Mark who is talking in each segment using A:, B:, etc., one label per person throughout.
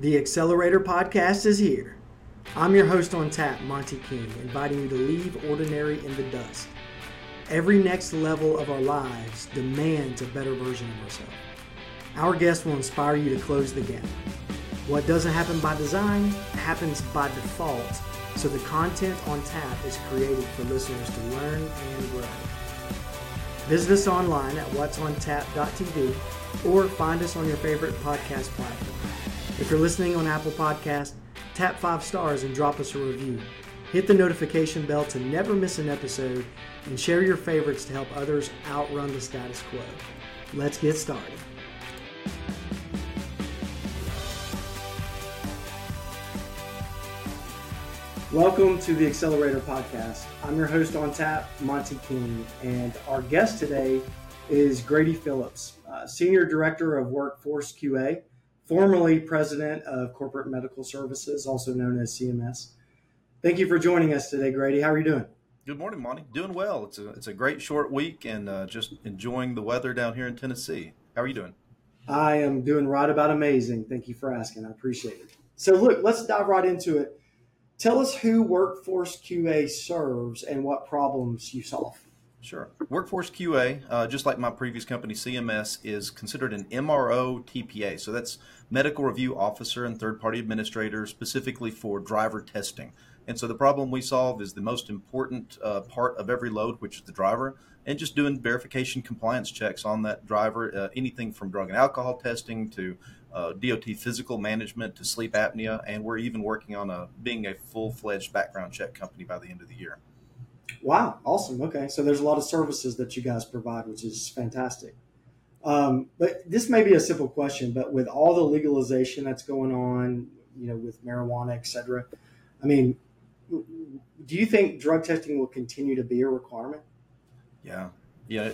A: The Accelerator Podcast is here. I'm your host on tap, Monty King, inviting you to leave ordinary in the dust. Every next level of our lives demands a better version of ourselves. Our guests will inspire you to close the gap. What doesn't happen by design happens by default, so the content on tap is created for listeners to learn and grow. Visit us online at what'sontap.tv or find us on your favorite podcast platform. If you're listening on Apple Podcast, tap five stars and drop us a review. Hit the notification bell to never miss an episode and share your favorites to help others outrun the status quo. Let's get started. Welcome to the Accelerator Podcast. I'm your host on tap, Monty King, and our guest today is Grady Phillips, uh, Senior Director of Workforce QA, formerly President of Corporate Medical Services, also known as CMS. Thank you for joining us today, Grady. How are you doing?
B: Good morning, Monty. Doing well. It's a it's a great short week and uh, just enjoying the weather down here in Tennessee. How are you doing?
A: I am doing right about amazing. Thank you for asking. I appreciate it. So, look, let's dive right into it. Tell us who Workforce QA serves and what problems you solve.
B: Sure. Workforce QA, uh, just like my previous company, CMS, is considered an MRO TPA. So that's medical review officer and third party administrator specifically for driver testing. And so the problem we solve is the most important uh, part of every load, which is the driver, and just doing verification compliance checks on that driver, uh, anything from drug and alcohol testing to uh, DOT physical management to sleep apnea, and we're even working on a being a full fledged background check company by the end of the year.
A: Wow, awesome. Okay, so there's a lot of services that you guys provide, which is fantastic. Um, but this may be a simple question, but with all the legalization that's going on, you know, with marijuana, et cetera, I mean, do you think drug testing will continue to be a requirement?
B: Yeah, yeah,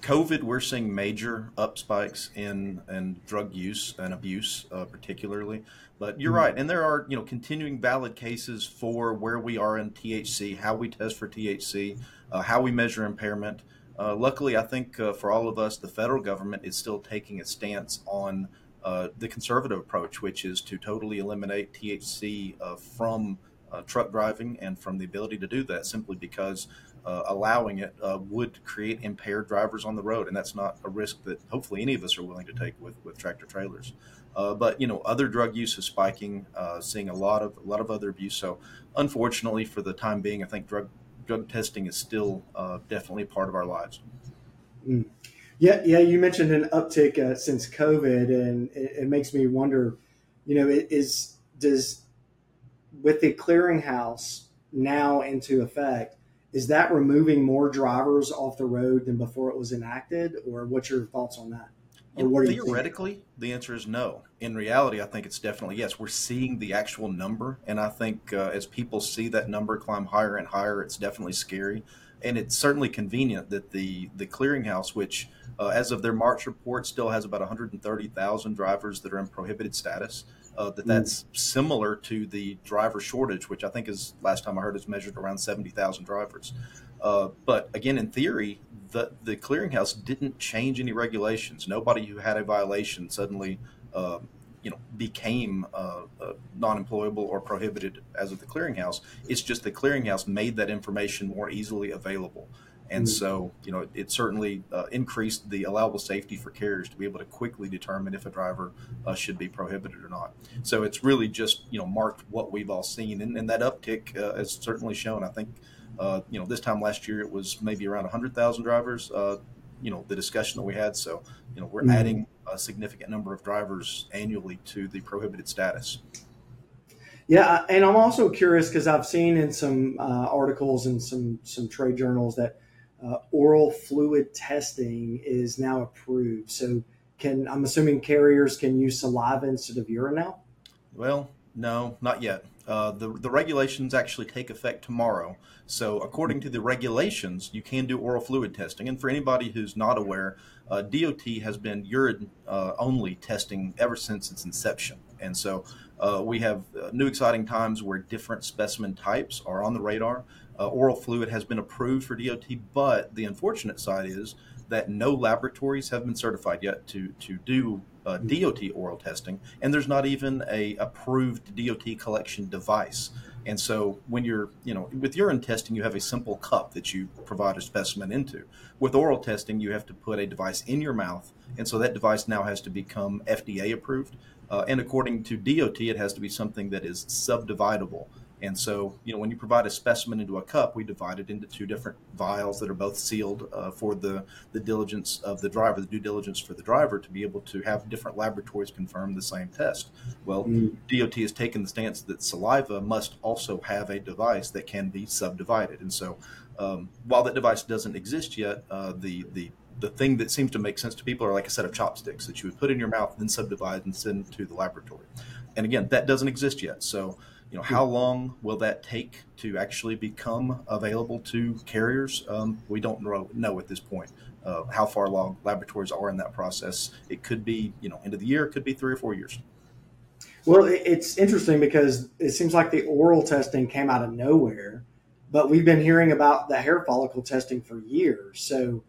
B: COVID, we're seeing major up spikes in in drug use and abuse, uh, particularly. But you're mm-hmm. right, and there are you know continuing valid cases for where we are in THC, how we test for THC, uh, how we measure impairment. Uh, luckily, I think uh, for all of us, the federal government is still taking a stance on uh, the conservative approach, which is to totally eliminate THC uh, from truck driving and from the ability to do that, simply because uh, allowing it uh, would create impaired drivers on the road, and that's not a risk that hopefully any of us are willing to take with, with tractor trailers. Uh, but you know, other drug use is spiking, uh, seeing a lot of a lot of other abuse. So, unfortunately, for the time being, I think drug drug testing is still uh, definitely part of our lives.
A: Mm. Yeah, yeah. You mentioned an uptick uh, since COVID, and it, it makes me wonder. You know, is does with the clearinghouse now into effect is that removing more drivers off the road than before it was enacted, or what's your thoughts on that?
B: theoretically, the answer is no. In reality, I think it's definitely yes. We're seeing the actual number, and I think uh, as people see that number climb higher and higher, it's definitely scary. And it's certainly convenient that the the clearinghouse, which uh, as of their March report, still has about 130,000 drivers that are in prohibited status uh, that that's mm. similar to the driver shortage, which I think is last time I heard is measured around seventy thousand drivers. Uh, but again, in theory, the the clearinghouse didn't change any regulations. Nobody who had a violation suddenly, uh, you know, became uh, uh, non-employable or prohibited as of the clearinghouse. It's just the clearinghouse made that information more easily available. And mm-hmm. so, you know, it certainly uh, increased the allowable safety for carriers to be able to quickly determine if a driver uh, should be prohibited or not. So it's really just, you know, marked what we've all seen. And, and that uptick uh, has certainly shown. I think, uh, you know, this time last year it was maybe around 100,000 drivers, uh, you know, the discussion that we had. So, you know, we're mm-hmm. adding a significant number of drivers annually to the prohibited status.
A: Yeah, and I'm also curious because I've seen in some uh, articles and some some trade journals that uh, oral fluid testing is now approved. So, can I'm assuming carriers can use saliva instead of urine now?
B: Well, no, not yet. Uh, the the regulations actually take effect tomorrow. So, according to the regulations, you can do oral fluid testing. And for anybody who's not aware, uh, DOT has been urine uh, only testing ever since its inception. And so, uh, we have uh, new exciting times where different specimen types are on the radar. Uh, oral fluid has been approved for DOT, but the unfortunate side is that no laboratories have been certified yet to to do uh, DOT oral testing, and there's not even a approved DOT collection device. And so when you're, you know, with urine testing, you have a simple cup that you provide a specimen into. With oral testing, you have to put a device in your mouth, and so that device now has to become FDA approved. Uh, and according to DOT, it has to be something that is subdividable. And so, you know, when you provide a specimen into a cup, we divide it into two different vials that are both sealed uh, for the, the diligence of the driver, the due diligence for the driver to be able to have different laboratories confirm the same test. Well, mm. DOT has taken the stance that saliva must also have a device that can be subdivided. And so, um, while that device doesn't exist yet, uh, the, the the thing that seems to make sense to people are like a set of chopsticks that you would put in your mouth, then subdivide and send to the laboratory. And again, that doesn't exist yet. So you know, how long will that take to actually become available to carriers? Um, we don't know, know, at this point uh, how far along laboratories are in that process. It could be, you know, end of the year. It could be three or four years.
A: Well, it's interesting because it seems like the oral testing came out of nowhere, but we've been hearing about the hair follicle testing for years. So,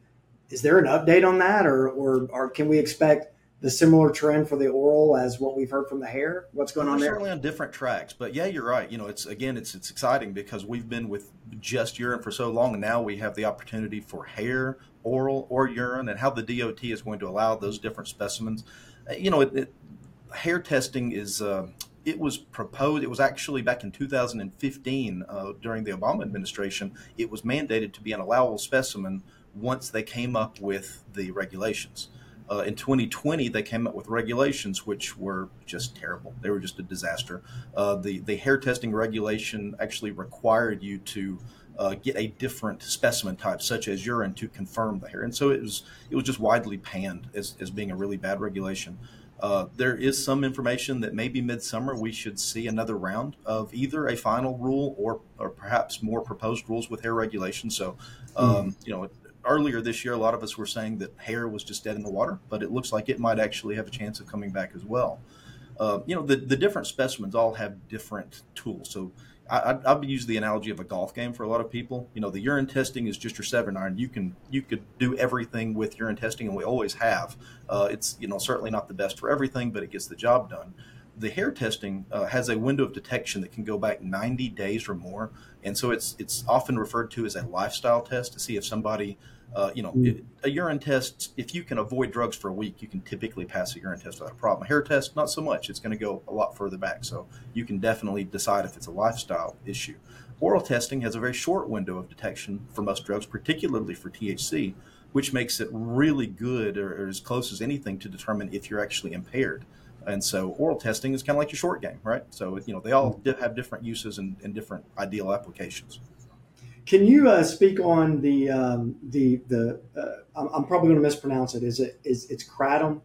A: is there an update on that, or or, or can we expect? The similar trend for the oral as what we've heard from the hair? What's going
B: We're
A: on there?
B: Certainly on different tracks, but yeah, you're right. You know, it's again, it's it's exciting because we've been with just urine for so long, and now we have the opportunity for hair, oral, or urine, and how the DOT is going to allow those different specimens. Uh, you know, it, it, hair testing is. Uh, it was proposed. It was actually back in 2015 uh, during the Obama administration. It was mandated to be an allowable specimen once they came up with the regulations. Uh, in 2020, they came up with regulations which were just terrible. They were just a disaster. Uh, the the hair testing regulation actually required you to uh, get a different specimen type, such as urine, to confirm the hair, and so it was it was just widely panned as, as being a really bad regulation. Uh, there is some information that maybe midsummer we should see another round of either a final rule or, or perhaps more proposed rules with hair regulation. So, um, mm. you know, earlier this year, a lot of us were saying that hair was just dead in the water, but it looks like it might actually have a chance of coming back as well. Uh, you know, the, the different specimens all have different tools. So I, I, would use the analogy of a golf game for a lot of people. You know, the urine testing is just your seven iron. You can you could do everything with urine testing, and we always have. Uh, it's you know certainly not the best for everything, but it gets the job done the hair testing uh, has a window of detection that can go back 90 days or more, and so it's it's often referred to as a lifestyle test to see if somebody, uh, you know, mm. a urine test. If you can avoid drugs for a week, you can typically pass a urine test without a problem. A hair test, not so much. It's going to go a lot further back, so you can definitely decide if it's a lifestyle issue. Oral testing has a very short window of detection for most drugs, particularly for THC, which makes it really good or, or as close as anything to determine if you're actually impaired. And so oral testing is kind of like your short game, right? So, you know, they all have different uses and, and different ideal applications.
A: Can you uh, speak on the um, the the? Uh, I'm, I'm, probably going to mispronounce it. Is it is it's kratom?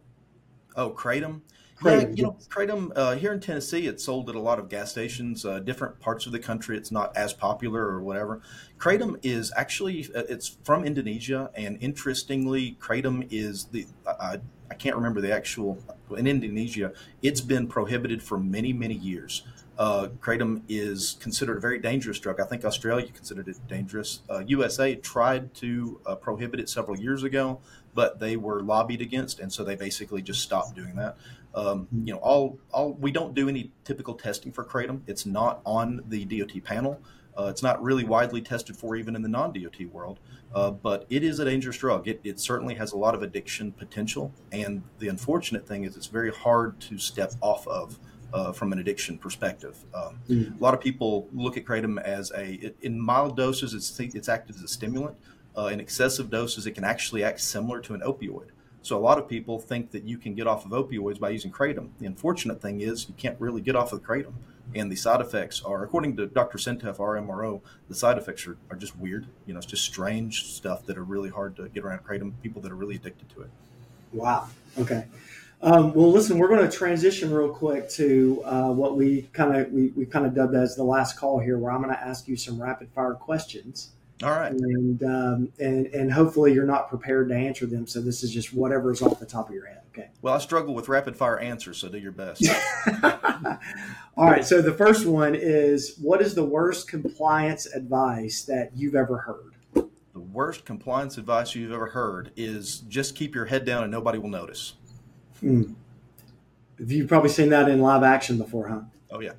B: Oh, kratom. Kratom. Yeah, you know, kratom uh, here in Tennessee, it's sold at a lot of gas stations. Uh, different parts of the country, it's not as popular or whatever. Kratom is actually uh, it's from Indonesia, and interestingly, kratom is the I, I can't remember the actual in Indonesia. It's been prohibited for many many years. Uh, kratom is considered a very dangerous drug. I think Australia considered it dangerous. Uh, USA tried to uh, prohibit it several years ago, but they were lobbied against, and so they basically just stopped doing that. Um, you know, all all we don't do any typical testing for kratom. It's not on the DOT panel. Uh, it's not really widely tested for even in the non-DOT world, uh, but it is a dangerous drug. It, it certainly has a lot of addiction potential, and the unfortunate thing is it's very hard to step off of uh, from an addiction perspective. Um, mm. A lot of people look at kratom as a in mild doses, it's it's acted as a stimulant. Uh, in excessive doses, it can actually act similar to an opioid. So a lot of people think that you can get off of opioids by using kratom. The unfortunate thing is you can't really get off of kratom, and the side effects are, according to Dr. Sintef, our MRO, the side effects are, are just weird. You know, it's just strange stuff that are really hard to get around kratom. People that are really addicted to it.
A: Wow. Okay. Um, well, listen, we're going to transition real quick to uh, what we kind of we, we kind of dubbed as the last call here, where I'm going to ask you some rapid fire questions.
B: All right.
A: And um, and and hopefully you're not prepared to answer them. So this is just whatever is off the top of your head. Okay.
B: Well, I struggle with rapid fire answers, so do your best.
A: All right. So the first one is, what is the worst compliance advice that you've ever heard?
B: The worst compliance advice you've ever heard is just keep your head down and nobody will notice.
A: Mm. You've probably seen that in live action before, huh?
B: Oh yeah.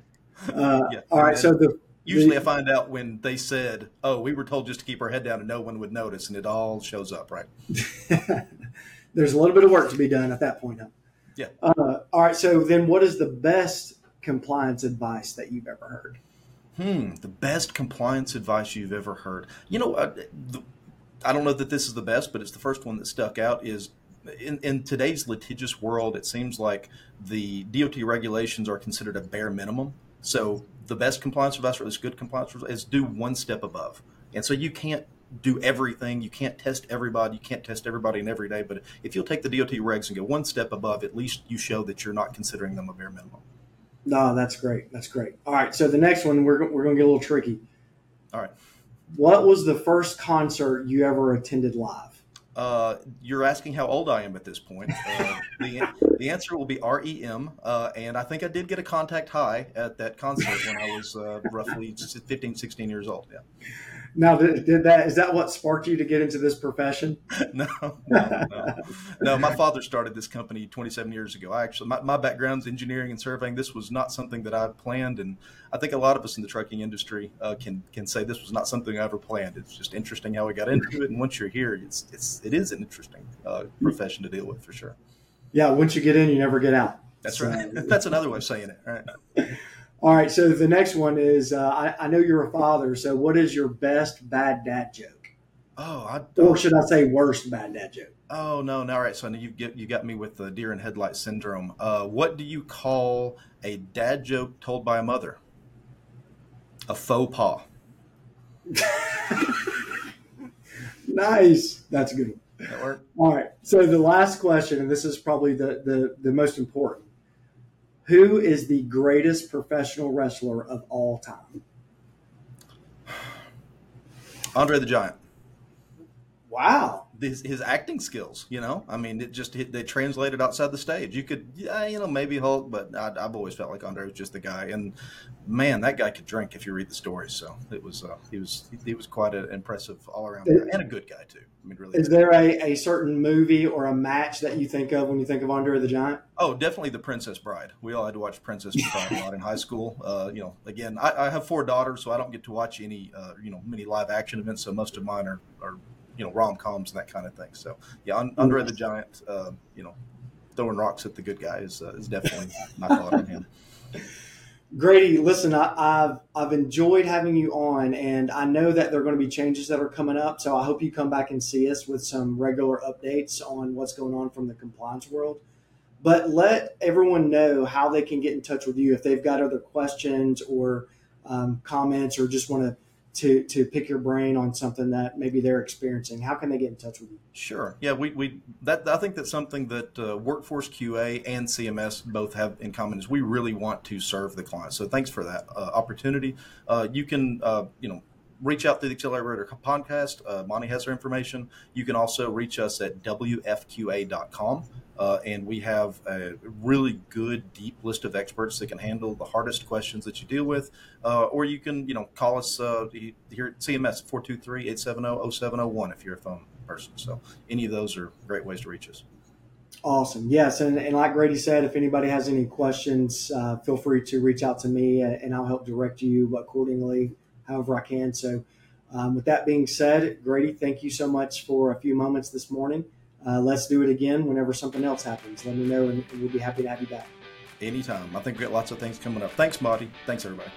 A: Uh, yeah. All right. So the
B: usually the, I find out when they said, "Oh, we were told just to keep our head down and no one would notice," and it all shows up, right?
A: There's a little bit of work to be done at that point. Huh?
B: Yeah.
A: Uh, all right. So then, what is the best compliance advice that you've ever heard?
B: Hmm. The best compliance advice you've ever heard. You know, uh, the, I don't know that this is the best, but it's the first one that stuck out. Is in, in today's litigious world, it seems like the DOT regulations are considered a bare minimum. So the best compliance advice, or at least good compliance, is do one step above. And so you can't do everything. You can't test everybody. You can't test everybody in every day. But if you'll take the DOT regs and go one step above, at least you show that you're not considering them a bare minimum.
A: No, that's great. That's great. All right. So the next one, we're, we're going to get a little tricky.
B: All right.
A: What was the first concert you ever attended live?
B: Uh, you're asking how old I am at this point. Uh, the, the answer will be REM. Uh, and I think I did get a contact high at that concert when I was uh, roughly 15, 16 years old. Yeah.
A: Now, did, did, that is that what sparked you to get into this profession?
B: no, no, no, no. My father started this company 27 years ago. I actually, my, my background's engineering and surveying. This was not something that I planned, and I think a lot of us in the trucking industry uh, can can say this was not something I ever planned. It's just interesting how we got into it, and once you're here, it's it's it is an interesting uh, profession to deal with for sure.
A: Yeah, once you get in, you never get out.
B: That's so, right. That's another way of saying it. Right.
A: All right. So the next one is uh, I, I, know you're a father. So what is your best bad dad joke?
B: Oh, I
A: or should I say worst bad dad joke?
B: Oh no, no. All right. So you get you got me with the deer and headlight syndrome. Uh, what do you call a dad joke told by a mother? A faux pas.
A: nice. That's good.
B: That work?
A: All right. So the last question, and this is probably the, the, the most important. Who is the greatest professional wrestler of all time?
B: Andre the Giant.
A: Wow
B: his, his acting skills. You know, I mean, it just they translated outside the stage. You could, yeah, you know, maybe Hulk, but I, have always felt like Andre was just the guy. And man, that guy could drink if you read the stories. So it was uh, he was he was quite an impressive all around guy and a good guy too. I mean, really.
A: Is there a, a certain movie or a match that you think of when you think of Andre the Giant?
B: Oh, definitely the Princess Bride. We all had to watch Princess Bride a lot in high school. Uh, you know, again, I, I, have four daughters, so I don't get to watch any uh, you know many live action events. So most of mine are, are you know rom coms and that kind of thing. So yeah, on, Andre the Giant, uh, you know, throwing rocks at the good guy is, uh, is definitely my thought on him.
A: Grady, listen, I, have I've enjoyed having you on, and I know that there are going to be changes that are coming up. So I hope you come back and see us with some regular updates on what's going on from the compliance world. But let everyone know how they can get in touch with you if they've got other questions or um, comments or just want to to to pick your brain on something that maybe they're experiencing. How can they get in touch with you?
B: Sure. Yeah we, we that i think that's something that uh, workforce qa and cms both have in common is we really want to serve the client. So thanks for that uh, opportunity. Uh, you can uh, you know reach out through the accelerator podcast uh, monty has our information you can also reach us at wfqa.com uh, and we have a really good, deep list of experts that can handle the hardest questions that you deal with. Uh, or you can, you know, call us uh, here at CMS 423-870-0701 if you're a phone person. So any of those are great ways to reach us.
A: Awesome. Yes. And, and like Grady said, if anybody has any questions, uh, feel free to reach out to me uh, and I'll help direct you accordingly, however I can. So um, with that being said, Grady, thank you so much for a few moments this morning uh, let's do it again whenever something else happens. Let me know, and we'll be happy to have you back.
B: Anytime. I think we got lots of things coming up. Thanks, Marty. Thanks, everybody.